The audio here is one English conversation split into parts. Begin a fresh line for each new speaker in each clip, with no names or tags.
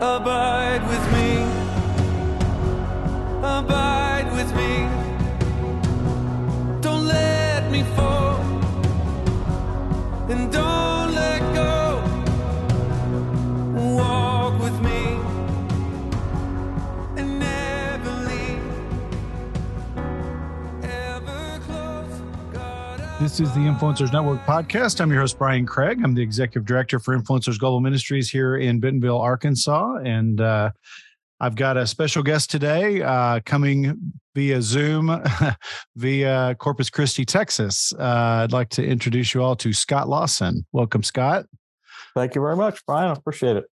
Abide with me. Abide with me.
This is the Influencers Network podcast. I'm your host, Brian Craig. I'm the executive director for Influencers Global Ministries here in Bentonville, Arkansas. And uh, I've got a special guest today uh, coming via Zoom via Corpus Christi, Texas. Uh, I'd like to introduce you all to Scott Lawson. Welcome, Scott.
Thank you very much, Brian. I appreciate it.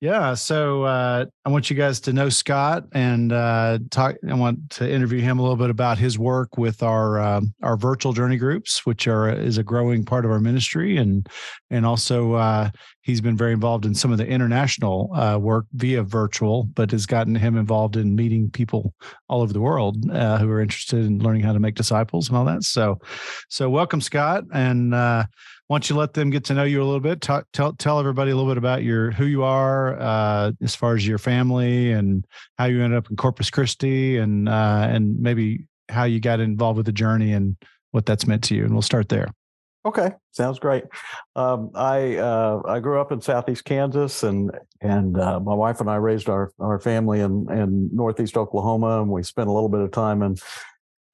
Yeah, so uh, I want you guys to know Scott and uh, talk. I want to interview him a little bit about his work with our um, our virtual journey groups, which are is a growing part of our ministry, and and also uh, he's been very involved in some of the international uh, work via virtual, but has gotten him involved in meeting people all over the world uh, who are interested in learning how to make disciples and all that. So, so welcome, Scott, and uh, don't you let them get to know you a little bit? Talk, tell tell everybody a little bit about your who you are uh, as far as your family and how you ended up in Corpus Christi, and uh, and maybe how you got involved with the journey and what that's meant to you. And we'll start there.
Okay, sounds great. Um, I uh, I grew up in southeast Kansas, and and uh, my wife and I raised our our family in in northeast Oklahoma, and we spent a little bit of time in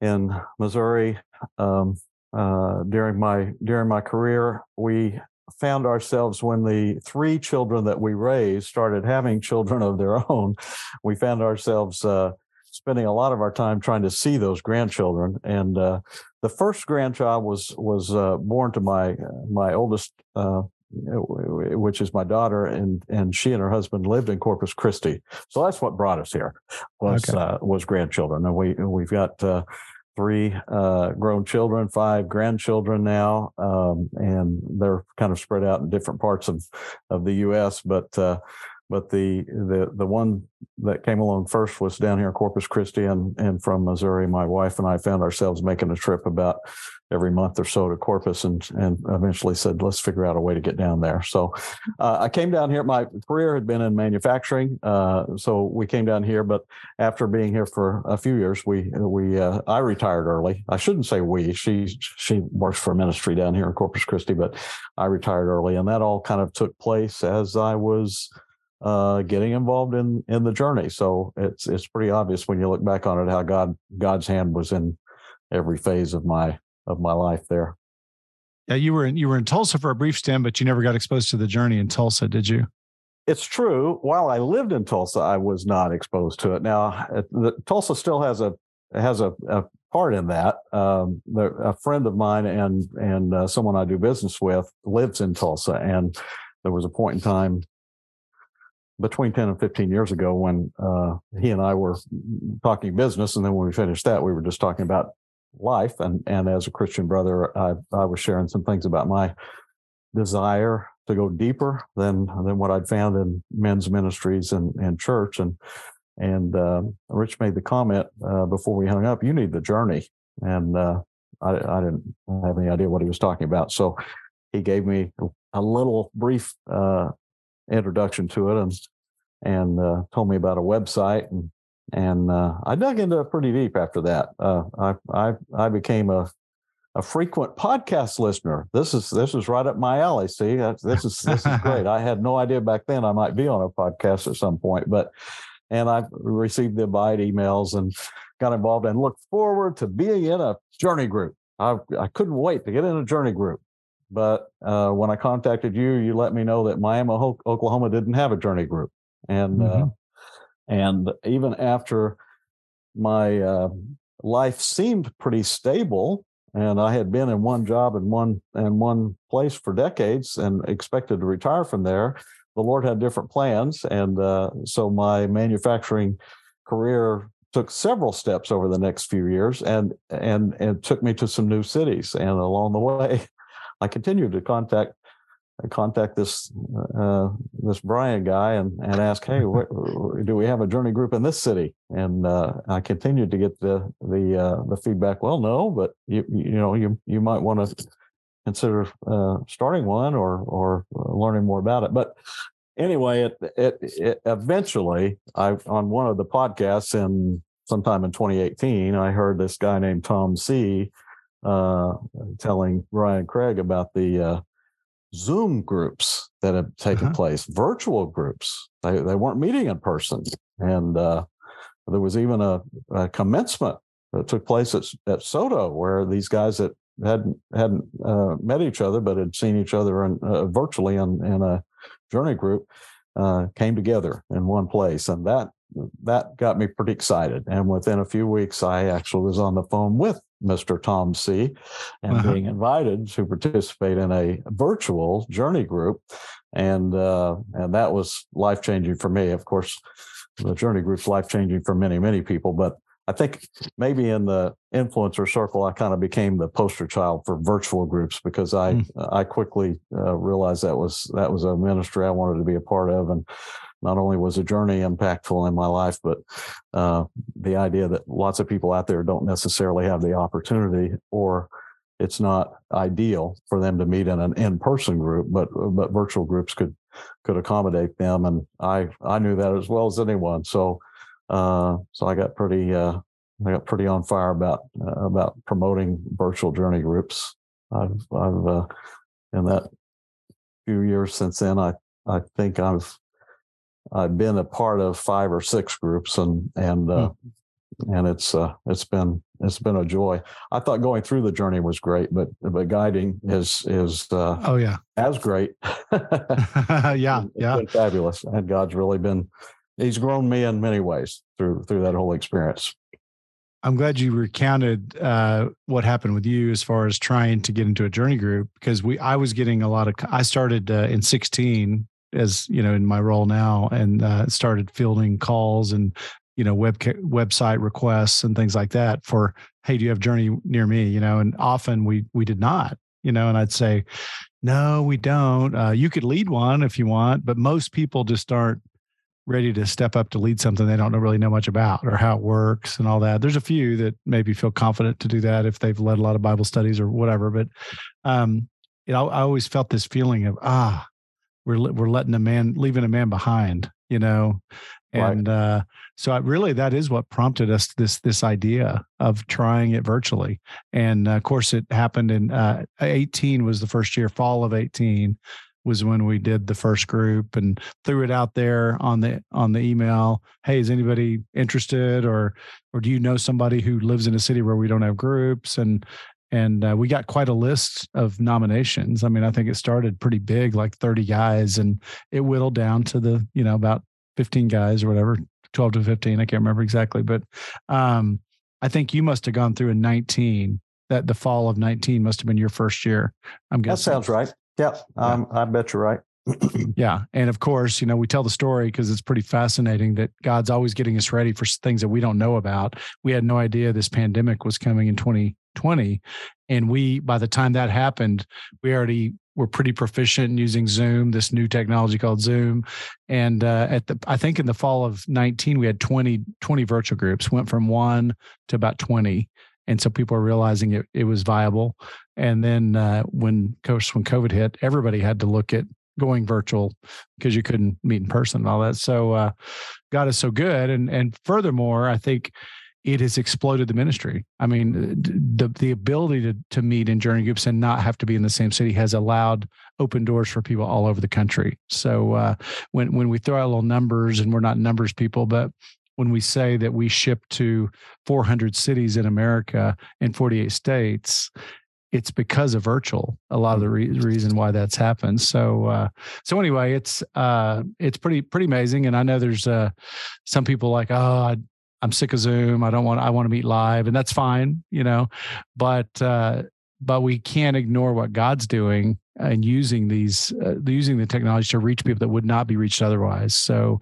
in Missouri. Um, uh, during my during my career, we found ourselves when the three children that we raised started having children of their own. We found ourselves uh, spending a lot of our time trying to see those grandchildren. And uh, the first grandchild was was uh, born to my my oldest. Uh, which is my daughter, and and she and her husband lived in Corpus Christi, so that's what brought us here was
Okay.
uh, was grandchildren, and we we've got uh, three uh, grown children, five grandchildren now, um, and they're kind of spread out in different parts of of the U.S. But uh, but the the the one that came along first was down here in Corpus Christi, and and from Missouri. My wife and I found ourselves making a trip about every month or so to Corpus, and and eventually said, let's figure out a way to get down there. So uh, I came down here. My career had been in manufacturing, uh, so we came down here. But after being here for a few years, we we uh, I retired early. I shouldn't say we. She she works for ministry down here in Corpus Christi, but I retired early, and that all kind of took place as I was uh, getting involved in in the journey. So it's it's pretty obvious when you look back on it how God God's hand was in every phase of my of my life there.
Yeah, you were in you were in Tulsa for a brief stint, but you never got exposed to the journey in Tulsa, did you?
It's true. While I lived in Tulsa, I was not exposed to it. Now, uh, the, Tulsa still has a has a, a part in that. Um, a friend of mine and and uh, someone I do business with lives in Tulsa, and there was a point in time between 10 and 15 years ago when uh, he and I were talking business. And then when we finished that, we were just talking about life. And, and as a Christian brother, I, I was sharing some things about my desire to go deeper than, than what I'd found in men's ministries and, and church. And, and uh, Rich made the comment uh, before we hung up, you need the journey. And uh, I, I didn't have any idea what he was talking about. So he gave me a little brief uh, introduction to it and and uh, told me about a website and and uh, I dug into it pretty deep after that. Uh, I I I became a a frequent podcast listener. This is this is right up my alley. See, this is this is great. I had no idea back then I might be on a podcast at some point, but and I received the abide emails and got involved and looked forward to being in a journey group. I I couldn't wait to get in a journey group. But uh, when I contacted you, you let me know that Miami, Oklahoma didn't have a journey group, and uh, and even after my uh, life seemed pretty stable, and I had been in one job in one and one place for decades, and expected to retire from there, the Lord had different plans, and uh, so my manufacturing career took several steps over the next few years, and and and took me to some new cities, and along the way. I continued to contact contact this uh, this Brian guy and and ask, hey, do we have a journey group in this city? And uh, I continued to get the the uh, the feedback. Well, no, but you you know you you might want to consider uh, starting one or or learning more about it. But anyway, it, it, it eventually, I on one of the podcasts in sometime in 2018, I heard this guy named Tom C. Uh, telling Brian Craig about the uh, Zoom groups that have taken
Uh-huh.
place, virtual groups. They they weren't meeting in person, and uh, there was even a, a commencement that took place at at Soto, where these guys that hadn't hadn't uh, met each other but had seen each other in, uh, virtually in, in a journey group uh, came together in one place, and that that got me pretty excited. And within a few weeks, I actually was on the phone with Mr. Tom C. and
Uh-huh.
being invited to participate in a virtual journey group, and uh, and that was life changing for me. Of course, the journey group's life changing for many many people, but I think maybe in the influencer circle, I kind of became the poster child for virtual groups because I
Mm.
I quickly uh, realized that was that was a ministry I wanted to be a part of, and not only was a journey impactful in my life, but uh, the idea that lots of people out there don't necessarily have the opportunity or it's not ideal for them to meet in an in-person group, but but virtual groups could could accommodate them, and I I knew that as well as anyone. So uh, so I got pretty uh, I got pretty on fire about uh, about promoting virtual journey groups. I've I've uh, in that few years since then, I I think I've I've been a part of five or six groups, and and uh, and it's uh, it's been it's been a joy. I thought going through the journey was great, but but guiding is is uh,
Oh yeah,
as great.
yeah,
It's
yeah.
been fabulous, and God's really been He's grown me in many ways through through that whole experience.
I'm glad you recounted uh, what happened with you as far as trying to get into a journey group because we I was getting a lot of I started uh, in 16 as you know in my role now and uh, started fielding calls and you know web website requests and things like that for hey do you have journey near me you know and often we we did not you know and I'd say no we don't uh, you could lead one if you want but most people just aren't ready to step up to lead something they don't really know much about or how it works and all that. There's a few that maybe feel confident to do that if they've led a lot of Bible studies or whatever. But um, you know, I always felt this feeling of ah, we're we're letting a man leaving a man behind, you know,
Right.
and uh, so I, really that is what prompted us this this idea of trying it virtually. And uh, of course, it happened in uh, 18 was the first year, fall of 18 was when we did the first group and threw it out there on the on the email hey is anybody interested or or do you know somebody who lives in a city where we don't have groups and and uh, we got quite a list of nominations i mean i think it started pretty big like 30 guys and it whittled down to the you know about 15 guys or whatever 12 to 15 i can't remember exactly but um i think you must have gone through in 19 that the fall of 19 must have been your first year i'm guessing That
sounds right. Yep, um, I bet you're right.
yeah. And of course, you know, we tell the story because it's pretty fascinating that God's always getting us ready for things that we don't know about. We had no idea this pandemic was coming in 2020. And we, by the time that happened, we already were pretty proficient in using Zoom, this new technology called Zoom. And uh, at the, I think in the fall of 19, we had 20, 20 virtual groups, went from one to about 20. And so people are realizing it, it was viable. And then uh, when, when COVID hit, everybody had to look at going virtual because you couldn't meet in person and all that. So uh, God is so good, and and furthermore, I think it has exploded the ministry. I mean, the the ability to to meet in journey groups and not have to be in the same city has allowed open doors for people all over the country. So uh, when when we throw out little numbers, and we're not numbers people, but when we say that we ship to 400 cities in America in 48 states, it's because of virtual. A lot of the re- reason why that's happened. So, uh, so anyway, it's uh, it's pretty pretty amazing. And I know there's uh, some people like, oh, I, I'm sick of Zoom. I don't want I want to meet live, and that's fine, you know. But uh, but we can't ignore what God's doing and using these uh, using the technology to reach people that would not be reached otherwise. So,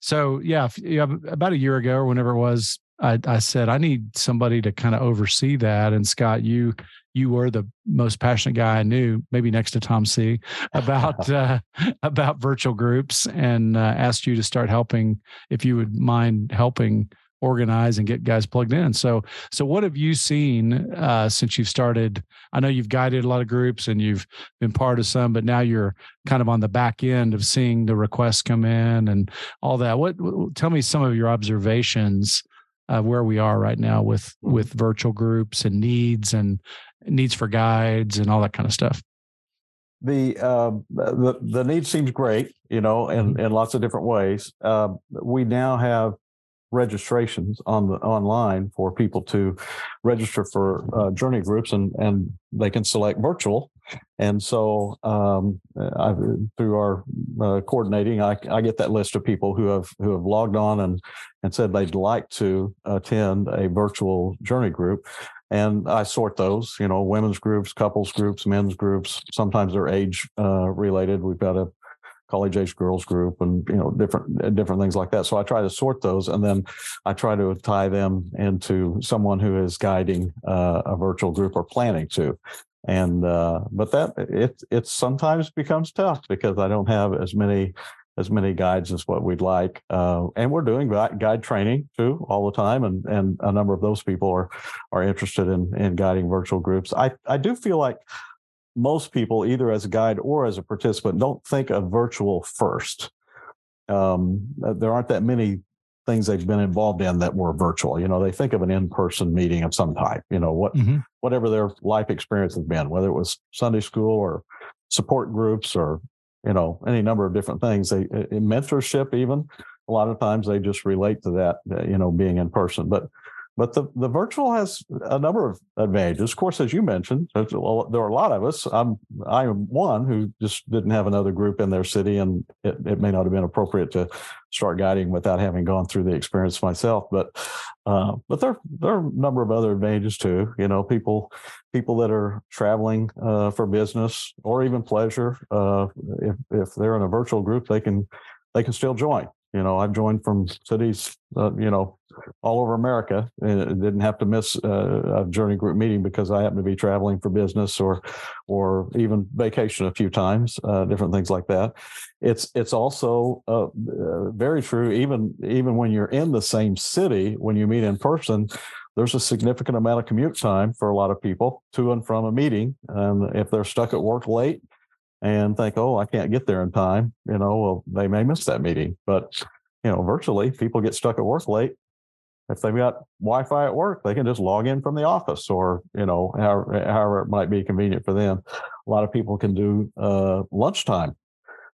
so yeah, if you about a year ago or whenever it was, I, I said I need somebody to kind of oversee that. And Scott, you you were the most passionate guy I knew, maybe next to Tom C, about uh, about virtual groups, and uh, asked you to start helping if you would mind helping organize and get guys plugged in. So, so what have you seen uh, since you've started? I know you've guided a lot of groups and you've been part of some, but now you're kind of on the back end of seeing the requests come in and all that. What? Tell me some of your observations of where we are right now with with virtual groups and needs and needs for guides and all that kind of stuff
the uh, the the need seems great, you know, in in lots of different ways. Uh, we now have registrations on the online for people to register for uh, journey groups, and and they can select virtual. And so, um, I, through our uh, coordinating, I, I get that list of people who have who have logged on and and said they'd like to attend a virtual journey group and I sort those, you know, women's groups, couples groups, men's groups. Sometimes they're age uh, related. We've got a college age girls group and you know different uh, different things like that so i try to sort those and then i try to tie them into someone who is guiding uh, a virtual group or planning to and uh, but that it it sometimes becomes tough because i don't have as many as many guides as what we'd like. Uh, and we're doing guide training too all the time, and and a number of those people are are interested in in guiding virtual groups. I I do feel like most people, either as a guide or as a participant, don't think of virtual first. Um, there aren't that many things they've been involved in that were virtual. You know, they think of an in-person meeting of some type. You know, what mm-hmm. whatever their life experience has been, whether it was Sunday school or support groups or you know any number of different things they mentorship even a lot of times they just relate to that uh, you know being in person but but the, the virtual has a number of advantages. Of course, as you mentioned, there are a lot of us. I'm I am one who just didn't have another group in their city, and it, it may not have been appropriate to start guiding without having gone through the experience myself. But uh, but there there are a number of other advantages too. You know, people people that are traveling uh, for business or even pleasure, uh, if if they're in a virtual group, they can they can still join. You know, I've joined from cities, uh, you know, all over America, and didn't have to miss uh, a journey group meeting because I happen to be traveling for business or, or even vacation a few times, uh, different things like that. It's it's also uh, uh, very true. Even even when you're in the same city, when you meet in person, there's a significant amount of commute time for a lot of people to and from a meeting. And if they're stuck at work late, and think, oh, I can't get there in time, you know, well, they may miss that meeting. But, you know, virtually people get stuck at work late. If they've got Wi Fi at work, they can just log in from the office or, you know, however, however it might be convenient for them. A lot of people can do uh, lunchtime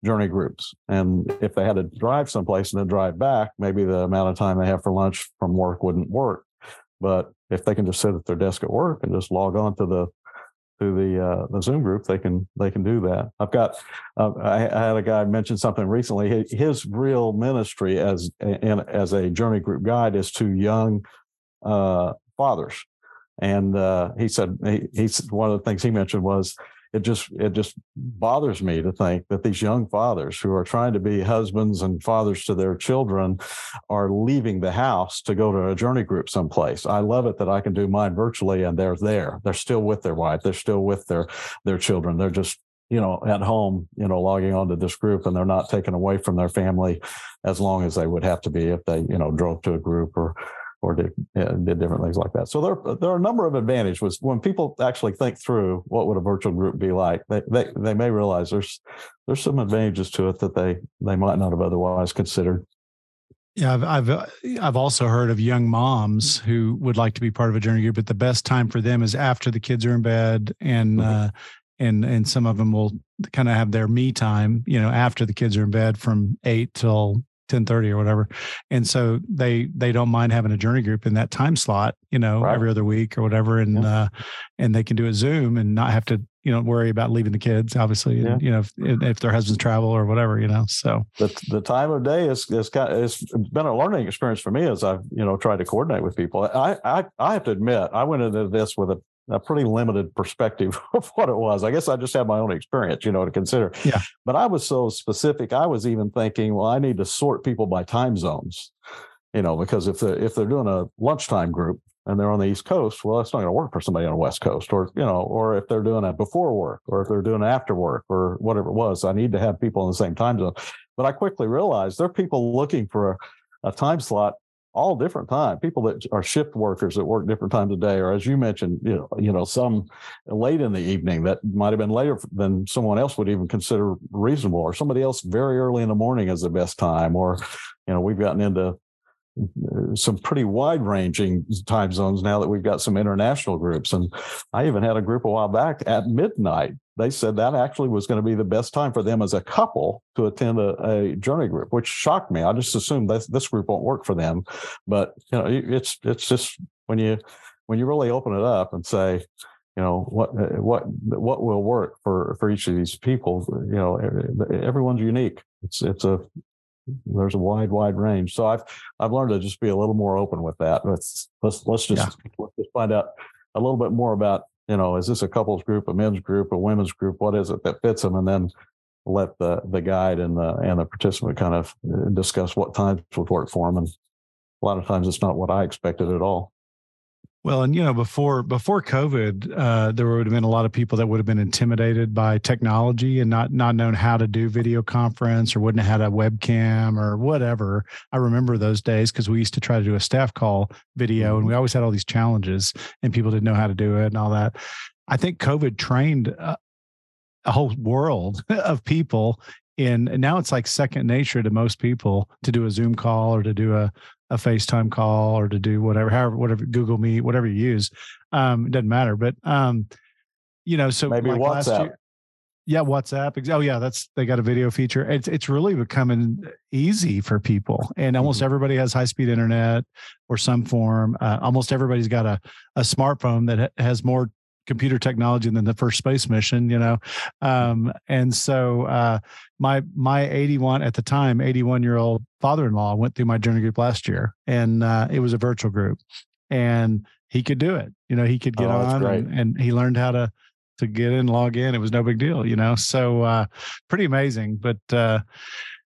journey groups. And if they had to drive someplace and then drive back, maybe the amount of time they have for lunch from work wouldn't work. But if they can just sit at their desk at work and just log on to the through the uh, the Zoom group, they can they can do that. I've got uh, I, I, had a guy mention something recently. His, real ministry as in, as a journey group guide is to young uh, fathers, and uh, he said he, he one of the things he mentioned was it just it just bothers me to think that these young fathers who are trying to be husbands and fathers to their children are leaving the house to go to a journey group someplace. I love it that I can do mine virtually and they're there. They're still with their wife. They're still with their their children. They're just you know at home you know logging onto this group and they're not taken away from their family as long as they would have to be if they you know drove to a group or or did, did different things like that. So there, there are a number of advantages. Was when people actually think through what would a virtual group be like, they, they, they may realize there's there's some advantages to it that they they might not have otherwise considered.
Yeah, I've I've I've also heard of young moms who would like to be part of a journey group, but the best time for them is after the kids are in bed, and mm-hmm. uh, and and some of them will kind of have their me time, you know, after the kids are in bed from eight till 1030 or whatever and so they they don't mind having a journey group in that time slot you know right. every other week or whatever and yeah. uh and they can do a zoom and not have to you know worry about leaving the kids obviously yeah. and, you know if, if, their husbands travel or whatever you know so
the, the time of day is is got it's been a learning experience for me as i've you know tried to coordinate with people i i i have to admit i went into this with a a pretty limited perspective of what it was. I guess I just had my own experience, you know, to consider.
Yeah.
But I was so specific. I was even thinking, well, I need to sort people by time zones, you know, because if they're if they're doing a lunchtime group and they're on the East Coast, well, that's not going to work for somebody on the West Coast, or you know, or if they're doing it before work, or if they're doing it after work, or whatever it was. I need to have people in the same time zone. But I quickly realized there are people looking for a, a time slot all different time. People that are shift workers that work different times of day, or as you mentioned, you know, you know, some late in the evening that might have been later than someone else would even consider reasonable, or somebody else very early in the morning is the best time, or you know, we've gotten into some pretty wide ranging time zones now that we've got some international groups. And I even had a group a while back at midnight. They said that actually was going to be the best time for them as a couple to attend a, a journey group, which shocked me. I just assumed this, this group won't work for them. But you know, it's it's just when you when you really open it up and say, you know what what what will work for for each of these people you know everyone's unique it's it's a there's a wide, wide range. So I've I've learned to just be a little more open with that. Let's let's let's just yeah. let's just find out a little bit more about you know is this a couples group, a men's group, a women's group? What is it that fits them, and then let the the guide and the and the participant kind of uh, discuss what times would work for them. And a lot of times it's not what I expected at all.
Well, and you know, before before COVID, uh, there would have been a lot of people that would have been intimidated by technology and not not known how to do video conference or wouldn't have had a webcam or whatever. I remember those days because we used to try to do a staff call video, and we mm-hmm. always had all these challenges, and people didn't know how to do it and all that. I think COVID trained a, a whole world of people in and now it's like second nature to most people to do a zoom call or to do a a FaceTime call or to do whatever, however, whatever Google Meet, whatever you use. Um, it doesn't matter. But um, you know, so
maybe like WhatsApp. Year,
yeah, WhatsApp. Oh yeah, that's they got a video feature. It's it's really becoming easy for people, and almost mm-hmm. everybody has high speed internet or some form. Uh, almost everybody's got a a smartphone that ha- has more computer technology than the first space mission, you know. Um, and so uh, my my 81 at the time 81 year old father-in-law went through my journey group last year, and uh, it was a virtual group, and he could do it. You know, he could get oh, on, and, and, he learned how to to get in, log in. It was no big deal, you know. So uh, pretty amazing. But uh,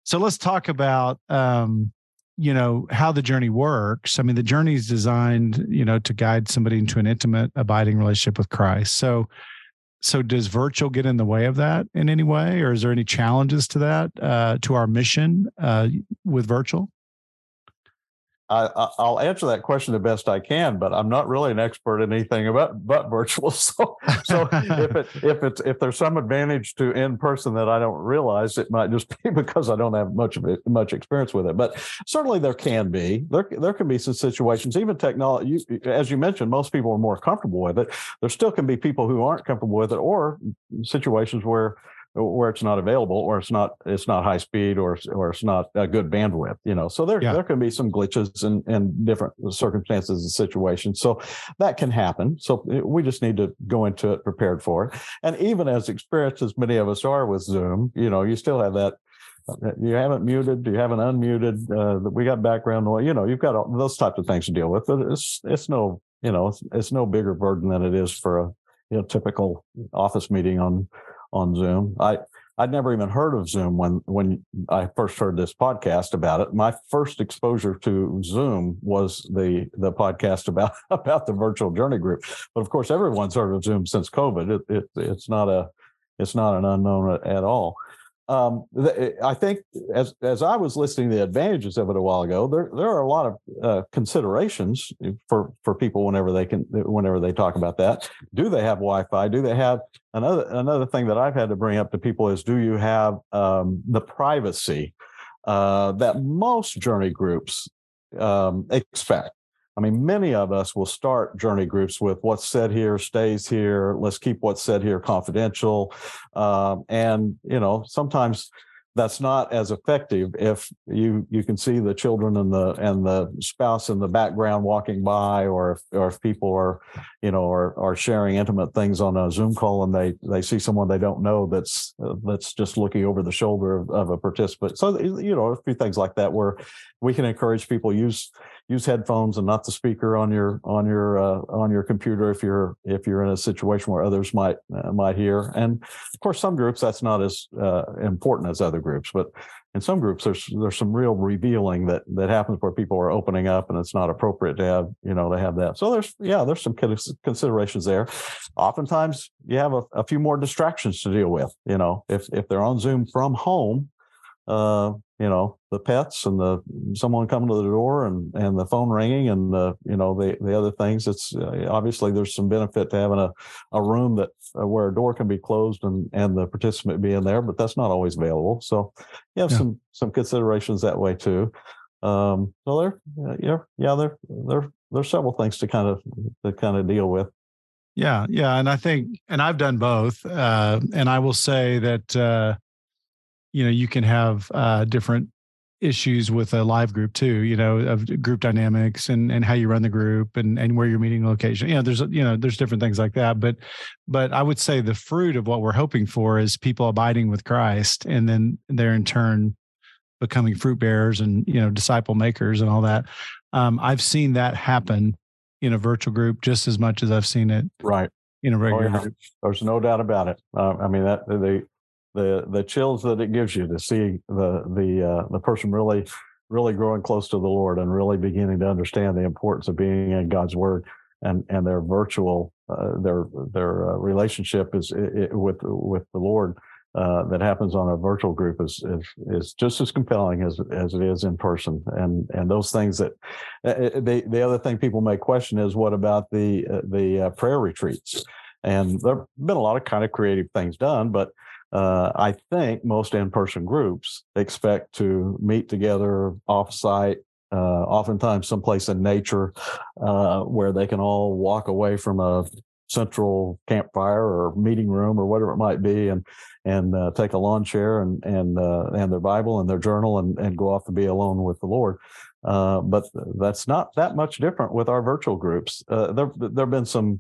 so let's talk about um, you know how the journey works. I mean the journey is designed you know to guide somebody into an intimate abiding relationship with christ. So so does virtual get in the way of that in any way or is there any challenges to that uh, to our mission uh, with virtual
I, will answer that question the best I can, but I'm not really an expert in anything about but virtual. So, so if it if it's if there's some advantage to in person that I don't realize, it might just be because I don't have much of it, much experience with it. But certainly there can be there there can be some situations. Even technology, as you mentioned, most people are more comfortable with it. There still can be people who aren't comfortable with it, or situations where where it's not available or it's not it's not high speed or or it's not a good bandwidth you know? So there yeah. there can be some glitches and and different circumstances and situations. So that can happen. So we just need to go into it prepared for it. And even as experienced as many of us are with zoom you know you still have that you haven't muted you haven't unmuted uh, we got background noise you know you've got all those types of things to deal with but it's it's no you know it's, it's no bigger burden than it is for a you know typical office meeting on on Zoom. I I'd never even heard of Zoom when when I first heard this podcast about it. My first exposure to Zoom was the the podcast about about the virtual journey group. But of course, everyone's heard of Zoom since COVID. It, it it's not a it's not an unknown at all um, I think as as I was listing the advantages of it a while ago, there there are a lot of uh, considerations for for people whenever they can whenever they talk about that. Do they have Wi-Fi? Do they have another another thing that I've had to bring up to people is do you have um, the privacy uh, that most journey groups um, expect? I mean, many of us will start journey groups with what's said here stays here. Let's keep what's said here confidential. Um, and, you know, sometimes that's not as effective if you you can see the children and the and the spouse in the background walking by or if, or if people are you know are, are sharing intimate things on a zoom call and they they see someone they don't know that's uh, that's just looking over the shoulder of, of, a participant so you know a few things like that where we can encourage people use use headphones and not the speaker on your on your uh, on your computer if you're if you're in a situation where others might uh, might hear. And of course some groups that's not as uh, important as other groups but in some groups there's there's some real revealing that that happens where people are opening up and it's not appropriate to have you know to have that. So there's yeah there's some considerations there. Oftentimes you have a, a few more distractions to deal with you know if if they're on zoom from home uh, you know, the pets and the someone coming to the door and and the phone ringing and the you know the the other things. It's uh, obviously there's some benefit to having a a room that uh, where a door can be closed and and the participant be in there, but that's not always available. So you have
Yeah.
some some considerations that way too. Um, so there, yeah, yeah, there there there's several things to kind of to kind of deal with.
Yeah, yeah, and I think, and I've done both, uh, and I will say that uh, you know you can have uh, different issues with a live group too. You know, of group dynamics and and how you run the group and and where your meeting location. You know, there's you know there's different things like that. But but I would say the fruit of what we're hoping for is people abiding with Christ, and then they're in turn becoming fruit bearers and you know disciple makers and all that. Um, I've seen that happen in a virtual group just as much as I've seen it
Right.
in a regular
yeah.
group.
There's no doubt about it. Uh, I mean that the the the chills that it gives you to see the the uh, the person really really growing close to the Lord and really beginning to understand the importance of being in God's Word and and their virtual uh, their their uh, relationship is i i with with the Lord uh, that happens on a virtual group is is is just as compelling as as it is in person. And and those things that uh, the the other thing people may question is what about the uh, the uh, prayer retreats? And there've been a lot of kind of creative things done but uh, I think most in-person groups expect to meet together off-site, uh, oftentimes someplace in nature, uh, where they can all walk away from a central campfire or meeting room or whatever it might be, and and uh, take a lawn chair and and uh, and their Bible and their journal and and go off to be alone with the Lord. Uh, but that's not that much different with our virtual groups. Uh, there there've been some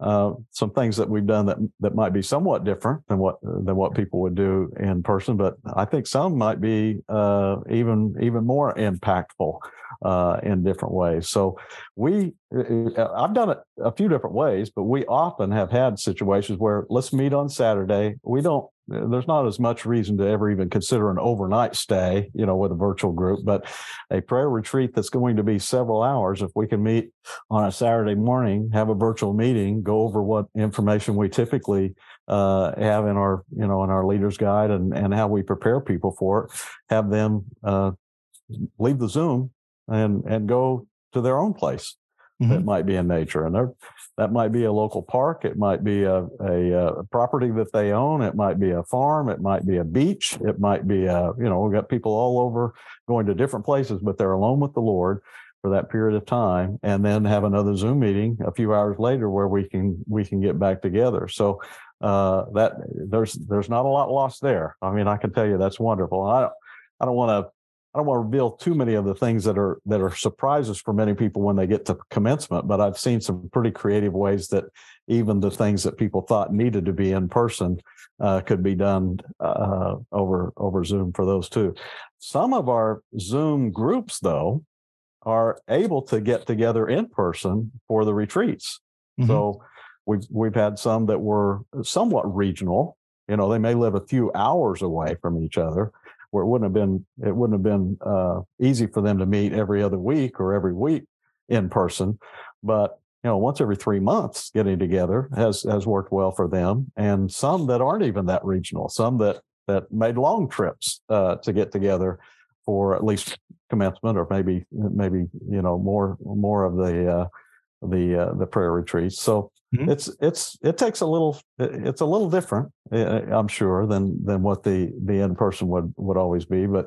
uh, some things that we've done that that might be somewhat different than what than what people would do in person, but I think some might be uh, even even more impactful uh, in different ways. So we uh, I've done it a few different ways, but we often have had situations where let's meet on Saturday. We don't. There's not as much reason to ever even consider an overnight stay, you know, with a virtual group, but a prayer retreat that's going to be several hours. If we can meet on a Saturday morning, have a virtual meeting, go over what information we typically uh, have in our, you know, in our leaders guide and, and how we prepare people for it, have them uh, leave the Zoom and, and go to their own place that
Mhm.
might be in nature. And there, that might be a local park. It might be a, a, a property that they own. It might be a farm. It might be a beach. It might be a, you know, we've got people all over going to different places, but they're alone with the Lord for that period of time and then have another zoom meeting a few hours later where we can we can get back together so uh that there's there's not a lot lost there i mean i can tell you that's wonderful i don't i don't want to i don't want to reveal too many of the things that are that are surprises for many people when they get to commencement but i've seen some pretty creative ways that even the things that people thought needed to be in person uh, could be done uh, over over zoom for those too some of our zoom groups though are able to get together in person for the retreats.
Mhm.
So we've we've had some that were somewhat regional. You know, they may live a few hours away from each other, where it wouldn't have been it wouldn't have been uh, easy for them to meet every other week or every week in person. But you know, once every three months getting together has has worked well for them. And some that aren't even that regional, some that that made long trips uh, to get together for at least commencement or maybe maybe you know more more of the uh, the uh, the prayer retreats. So
Mhm.
it's it's it takes a little it's a little different, I'm sure, than than what the the in person would would always be. But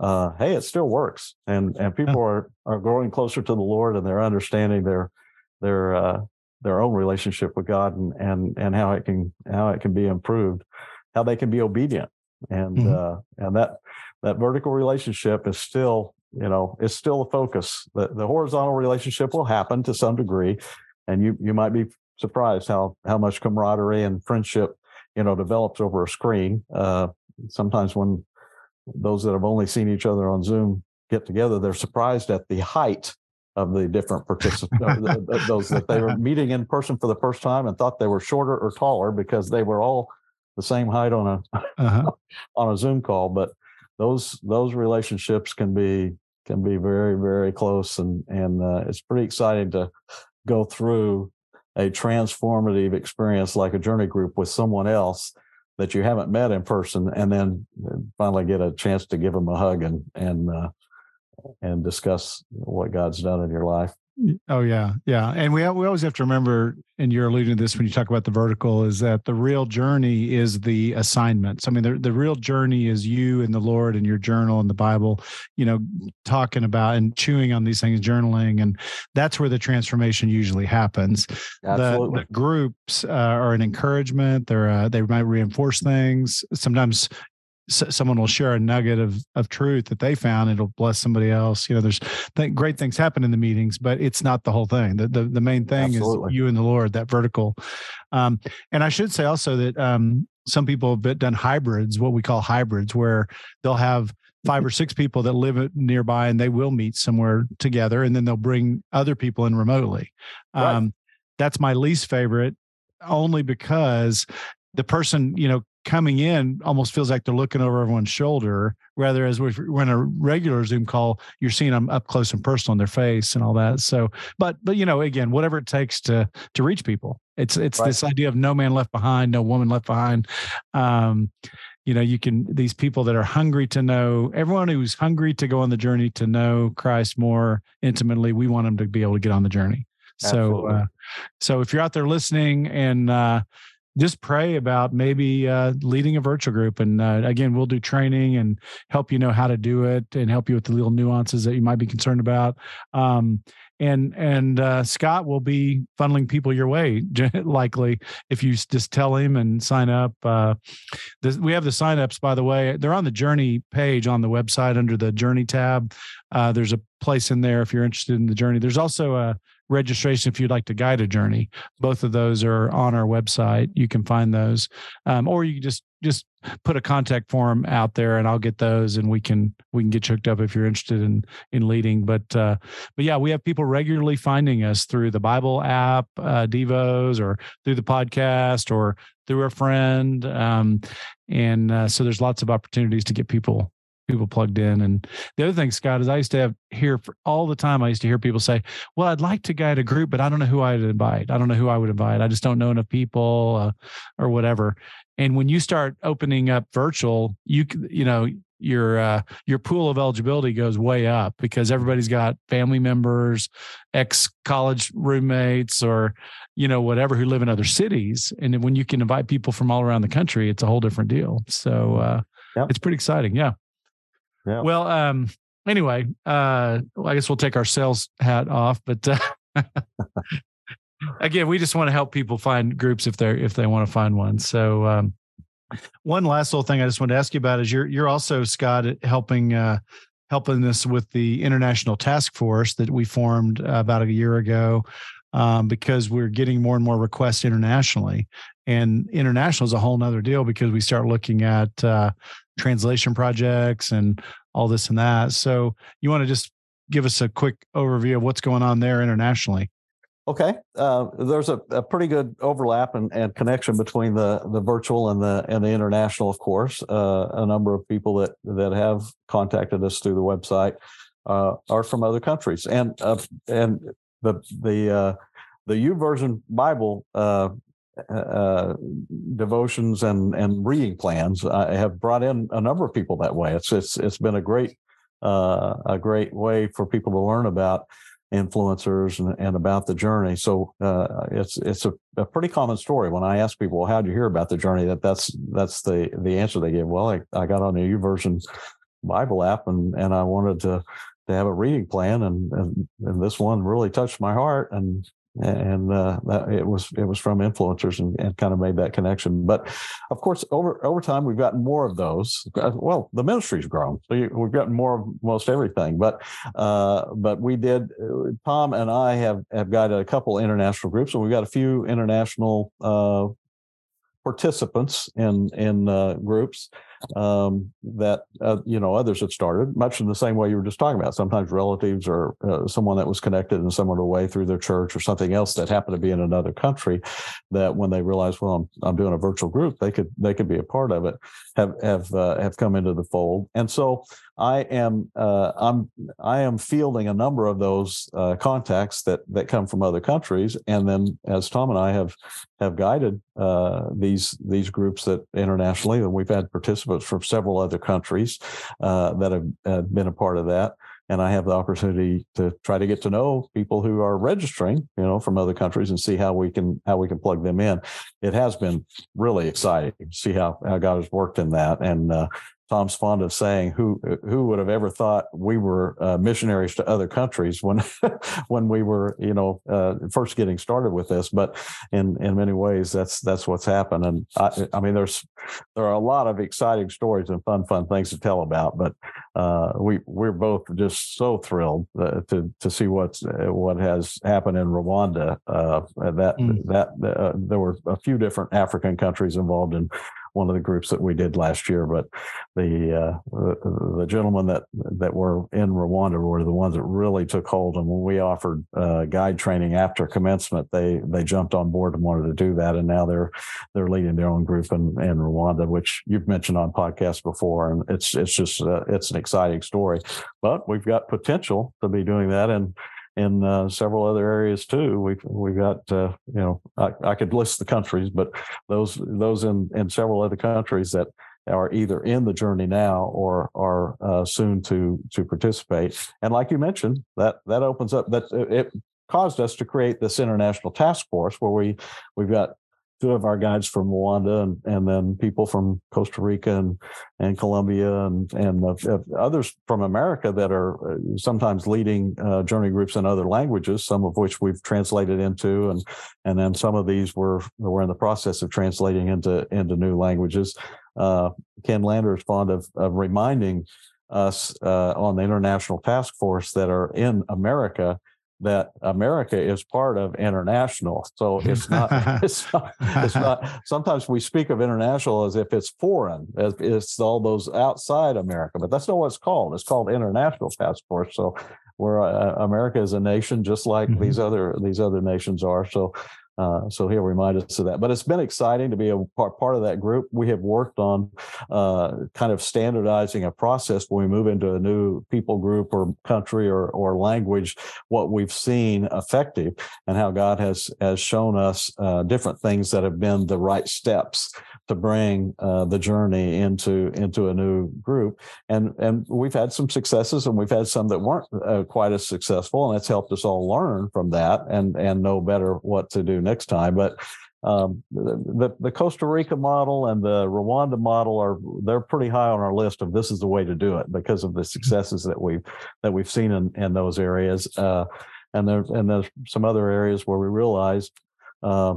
uh, hey, it still works, and and people are are growing closer to the Lord, and they're understanding their their uh, their own relationship with God, and and and how it can how it can be improved, how they can be obedient, and
Mhm.
uh, and that that vertical relationship is still you know is still a focus the, the horizontal relationship will happen to some degree and you you might be surprised how how much camaraderie and friendship you know develops over a screen uh sometimes when those that have only seen each other on zoom get together they're surprised at the height of the different participants those that they were meeting in person for the first time and thought they were shorter or taller because they were all the same height on a
Uh-huh.
on a Zoom call, but those those relationships can be can be very very close, and and uh, it's pretty exciting to go through a transformative experience like a journey group with someone else that you haven't met in person, and then finally get a chance to give them a hug and and uh, and discuss what God's done in your life.
Oh yeah, yeah, and we we always have to remember, and you're alluding to this when you talk about the vertical, is that the real journey is the assignments. I mean, the the real journey is you and the Lord and your journal and the Bible. You know, talking about and chewing on these things, journaling, and that's where the transformation usually happens.
Absolutely.
The, the groups uh, are an encouragement. They're uh, they might reinforce things. Sometimes someone will share a nugget of of truth that they found it'll bless somebody else you know there's th- great things happen in the meetings but it's not the whole thing the the, the main thing
Absolutely.
is you and the lord that vertical um, and i should say also that um, some people have done hybrids what we call hybrids where they'll have five or six people that live nearby and they will meet somewhere together and then they'll bring other people in remotely
Right.
um, that's my least favorite only because the person you know coming in almost feels like they're looking over everyone's shoulder rather as we when a regular zoom call you're seeing them up close and personal in their face and all that. So but but you know again whatever it takes to to reach people. It's it's
Right.
this idea of no man left behind no woman left behind. Um you know you can these people that are hungry to know everyone who's hungry to go on the journey to know christ more intimately we want them to be able to get on the journey. So uh so if you're out there listening and uh just pray about maybe uh, leading a virtual group. And uh, again, we'll do training and help you know how to do it and help you with the little nuances that you might be concerned about. Um, and and uh, Scott will be funneling people your way, likely if you just tell him and sign up. Uh, this, we have the signups, by the way. They're on the Journey page on the website under the Journey tab. Uh, there's a place in there if you're interested in the journey. There's also a registration if you'd like to guide a journey. Both of those are on our website. You can find those. Um, or you can just just put a contact form out there and i'll get those and we can we can get you hooked up if you're interested in in leading. But uh but yeah we have people regularly finding us through the bible app uh devos or through the podcast or through a friend. Um and uh, so there's lots of opportunities to get people people plugged in. And the other thing scott is i used to have hear for all the time i used to hear people say well i'd like to guide a group but i don't know who i'd invite. I don't know who i would invite. I just don't know enough people uh, or whatever. And when you start opening up virtual you you know your uh, your pool of eligibility goes way up because everybody's got family members ex college roommates or you know whatever who live in other cities. And then when you can invite people from all around the country it's a whole different deal. So uh
Yep.
it's pretty exciting. Yeah
Yeah.
well um anyway uh well, i guess we'll take our sales hat off but uh, again we just want to help people find groups if they're if they want to find one so um one last little thing i just want to ask you about is you're you're also scott helping uh helping us with the international task force that we formed uh, about a year ago um, because we're getting more and more requests internationally and international is a whole nother deal because we start looking at uh, translation projects and all this and that. So you want to just give us a quick overview of what's going on there internationally?
Okay, uh, there's a, a pretty good overlap and, and connection between the the virtual and the and the international. Of course, uh, a number of people that that have contacted us through the website uh, are from other countries, and uh, and the the uh, the YouVersion Bible uh, uh, devotions and and reading plans uh, have brought in a number of people that way. It's it's it's been a great uh, a great way for people to learn about influencers and, and about the journey. So uh, it's it's a, a pretty common story when I ask people, well, "How would you hear about the journey?" That that's that's the the answer they give. Well, I, I got on the YouVersion Bible app and and I wanted to to have a reading plan and and, and this one really touched my heart and and uh, it was it was from influencers and, and kind of made that connection. But of course, over over time, we've gotten more of those. Uh, Well, the ministry's grown, so you, we've gotten more of most everything. But uh, but we did. uh, Tom and I have have guided a couple international groups, and we've got a few international uh, participants in in uh, groups. Um, that uh, you know others had started, much in the same way you were just talking about. Sometimes relatives or uh, someone that was connected in some other way through their church or something else that happened to be in another country, that when they realized, well, I'm, I'm doing a virtual group, they could they could be a part of it, have have uh, have come into the fold, and so I am uh, I'm I am fielding a number of those uh, contacts that that come from other countries, and then as Tom and I have have guided uh, these these groups that internationally, and we've had participants from several other countries uh, that have uh, been a part of that and I have the opportunity to try to get to know people who are registering, you know, from other countries and see how we can how we can plug them in. It has been really exciting to see how how God has worked in that, and uh, Tom's fond of saying, "Who who would have ever thought we were uh, missionaries to other countries when when we were, you know, uh, first getting started with this?" But in in many ways, that's that's what's happened. And I, I mean, there's there are a lot of exciting stories and fun fun things to tell about. But uh, we we're both just so thrilled uh, to to see what's uh, what has happened in Rwanda. Uh, that mm. that there were a few different African countries involved in one of the groups that we did last year. But the uh, the, gentlemen that that were in Rwanda were the ones that really took hold. And when we offered uh, guide training after commencement, they they jumped on board and wanted to do that. And now they're they're leading their own group in, in Rwanda, which you've mentioned on podcasts before. And it's it's just uh, it's an exciting story. But we've got potential to be doing that and in uh, several other areas too. We've we've got uh, you know I, I, could list the countries, but those those in in several other countries that are either in the journey now or are uh, soon to to participate. And like you mentioned, that that opens up that it caused us to create this international task force where we we've got two of our guides from Rwanda and, and then people from Costa Rica and, and Colombia and, and others from America that are uh, sometimes leading uh, journey groups in other languages, some of which we've translated into. And, and then some of these were, we're in the process of translating into, into new languages. Uh, Ken Lander is fond of, of reminding us uh, on the international task force that are in America that America is part of international. So it's not, it's not, it's not, sometimes we speak of international as if it's foreign, as it's all those outside America, but that's not what it's called. It's called international force. So where uh, America is a nation, just like mm-hmm. these other, these other nations are. So uh, so he'll remind us of that. But it's been exciting to be a part, part of that group. We have worked on uh, kind of standardizing a process when we move into a new people group or country or, or language, what we've seen effective and how God has, has shown us uh, different things that have been the right steps to bring uh, the journey into into a new group. And and we've had some successes and we've had some that weren't uh, quite as successful, and it's helped us all learn from that and and know better what to do next time. But um, the, the Costa Rica model and the Rwanda model are they're pretty high on our list of this is the way to do it because of the successes that we've that we've seen in, in those areas. Uh, and there and there's some other areas where we realized uh,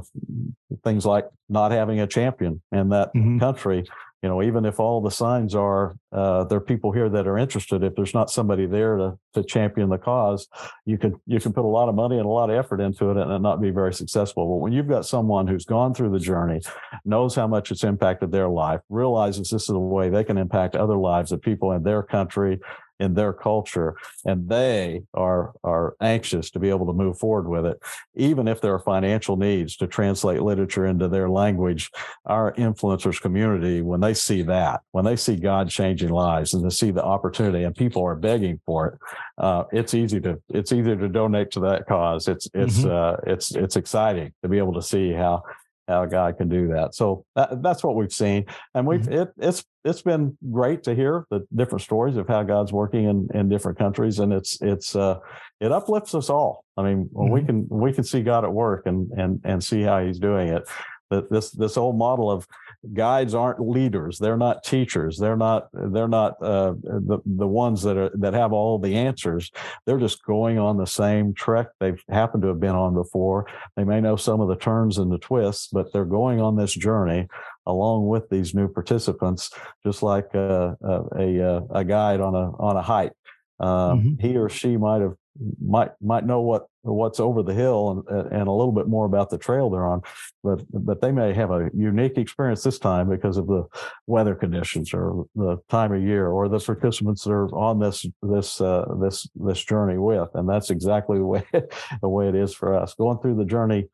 things like not having a champion in that mm-hmm. country you know, even if all the signs are uh, there are people here that are interested, if there's not somebody there to to champion the cause, you can you can put a lot of money and a lot of effort into it and not be very successful. But when you've got someone who's gone through the journey, knows how much it's impacted their life, realizes this is a way they can impact other lives of people in their country in their culture and they are are anxious to be able to move forward with it even if there are financial needs to translate literature into their language our influencers community when they see that when they see god changing lives and to see the opportunity and people are begging for it uh, it's easy to it's easier to donate to that cause it's it's mm-hmm. uh, it's it's exciting to be able to see how how God can do that. So that, that's what we've seen, and we've mm-hmm. it, it's it's been great to hear the different stories of how God's working in in different countries, and it's it's uh, it uplifts us all. I mean, mm-hmm. we can we can see God at work and and and see how He's doing it. That this this whole model of guides aren't leaders they're not teachers they're not they're not uh, the the ones that are that have all the answers. They're just going on the same trek they've happened to have been on before. They may know some of the turns and the twists but they're going on this journey along with these new participants just like uh, a, a, a guide on a on a hike. Um, mm-hmm. he or she might have might might know what what's over the hill and and a little bit more about the trail they're on, but but they may have a unique experience this time because of the weather conditions or the time of year or the participants that are on this this uh, this this journey with, and that's exactly the way the way it is for us going through the journey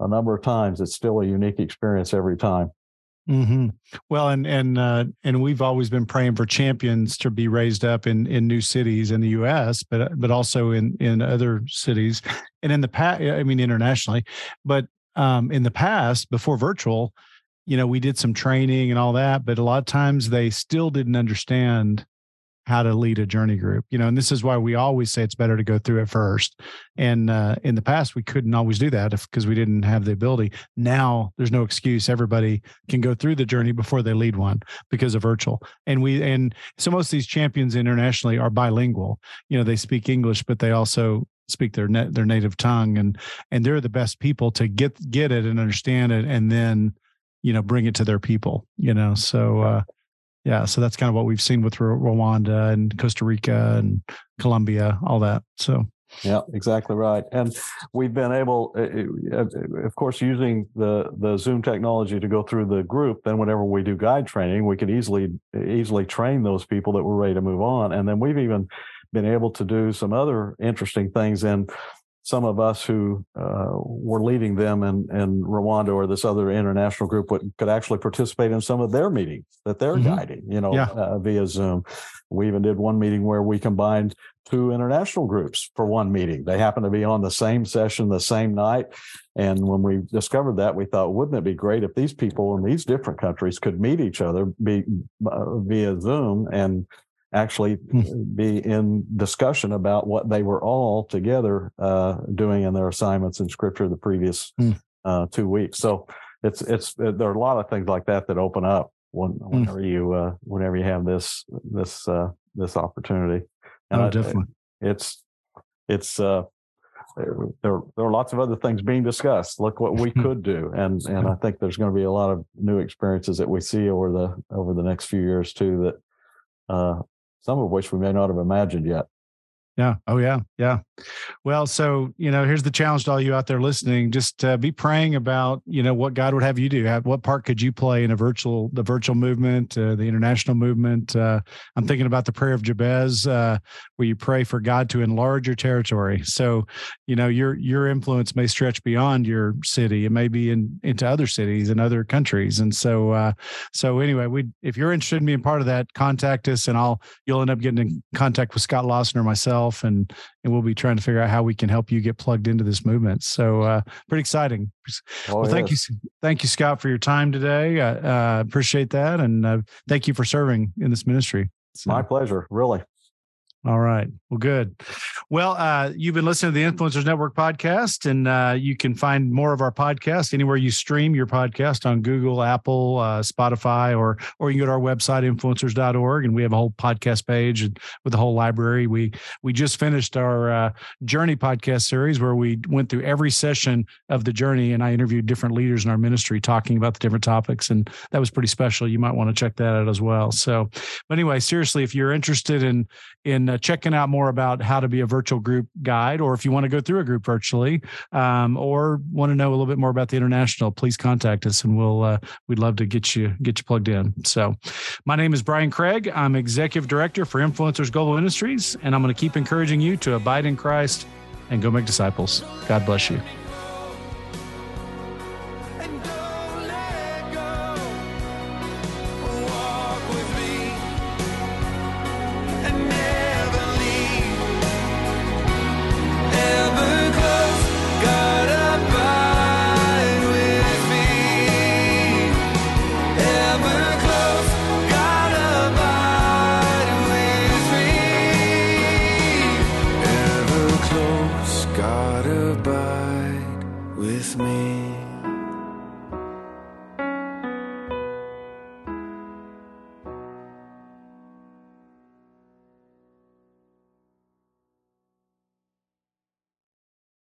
a number of times. It's still a unique experience every time.
Mm-hmm. Well, and and uh, and we've always been praying for champions to be raised up in in new cities in the U.S., but but also in in other cities, and in the past, I mean internationally, but um, in the past before virtual, you know, we did some training and all that, but a lot of times they still didn't understand how to lead a journey group you know and this is why we always say it's better to go through it first. And uh, in the past we couldn't always do that because we didn't have the ability. Now there's no excuse. Everybody can go through the journey before they lead one because of virtual. And we and so most of these champions internationally are bilingual. You know they speak english but they also speak their their native tongue and and they're the best people to get get it and understand it and then you know bring it to their people you know? So uh yeah so that's kind of what we've seen with rwanda and costa rica and colombia all that so.
Yeah exactly right and we've been able uh, uh, uh, of course using the the zoom technology to go through the group then whenever we do guide training we could easily easily train those people that were ready to move on and then we've even been able to do some other interesting things in some of us who uh, were leading them in, in Rwanda or this other international group would, could actually participate in some of their meetings that they're mm-hmm. guiding, you know, yeah. uh, via Zoom. We even did one meeting where we combined two international groups for one meeting. They happened to be on the same session the same night. And when we discovered that, we thought, wouldn't it be great if these people in these different countries could meet each other be, uh, via Zoom and actually hmm. be in discussion about what they were all together uh, doing in their assignments in scripture the previous hmm. uh, two weeks. So it's it's uh, there are a lot of things like that that open up when, hmm. whenever you uh, whenever you have this this uh, this opportunity.
And oh, definitely.
it's it's uh, there there are lots of other things being discussed. Look what we could do, and and I think there's going to be a lot of new experiences that we see over the over the next few years too that uh, some of which we may not have imagined yet.
Yeah. Oh, yeah. Yeah. Well, so, you know, here's the challenge to all you out there listening. Just uh, be praying about, you know, what God would have you do. What part could you play in a virtual, the virtual movement, uh, the international movement? Uh, I'm thinking about the prayer of Jabez, uh, where you pray for God to enlarge your territory. So, you know, your your influence may stretch beyond your city. It may be in into other cities and other countries. And so, uh, so anyway, we if you're interested in being part of that, contact us, and I'll you'll end up getting in contact with Scott Lawson or myself and and we'll be trying to figure out how we can help you get plugged into this movement so uh, pretty exciting oh, well thank yes. you thank you scott for your time today uh, uh, appreciate that and uh, thank you for serving in this ministry
so. my pleasure really
all right. Well, good. Well, uh, you've been listening to the Influencers Network podcast, and uh, you can find more of our podcast anywhere you stream your podcast on Google, Apple, uh, Spotify, or or you can go to our website influencers.org, and we have a whole podcast page with a whole library. We we just finished our uh, Journey podcast series where we went through every session of the journey, and I interviewed different leaders in our ministry talking about the different topics, and that was pretty special. You might want to check that out as well. So, but anyway, seriously, if you're interested in in uh, checking out more about how to be a virtual group guide, or if you want to go through a group virtually, um, or want to know a little bit more about the international, please contact us, and we'll uh, we'd love to get you get you plugged in. So, my name is Brian Craig. I'm executive director for Influencers Global Ministries, and I'm going to keep encouraging you to abide in Christ and go make disciples. God bless you.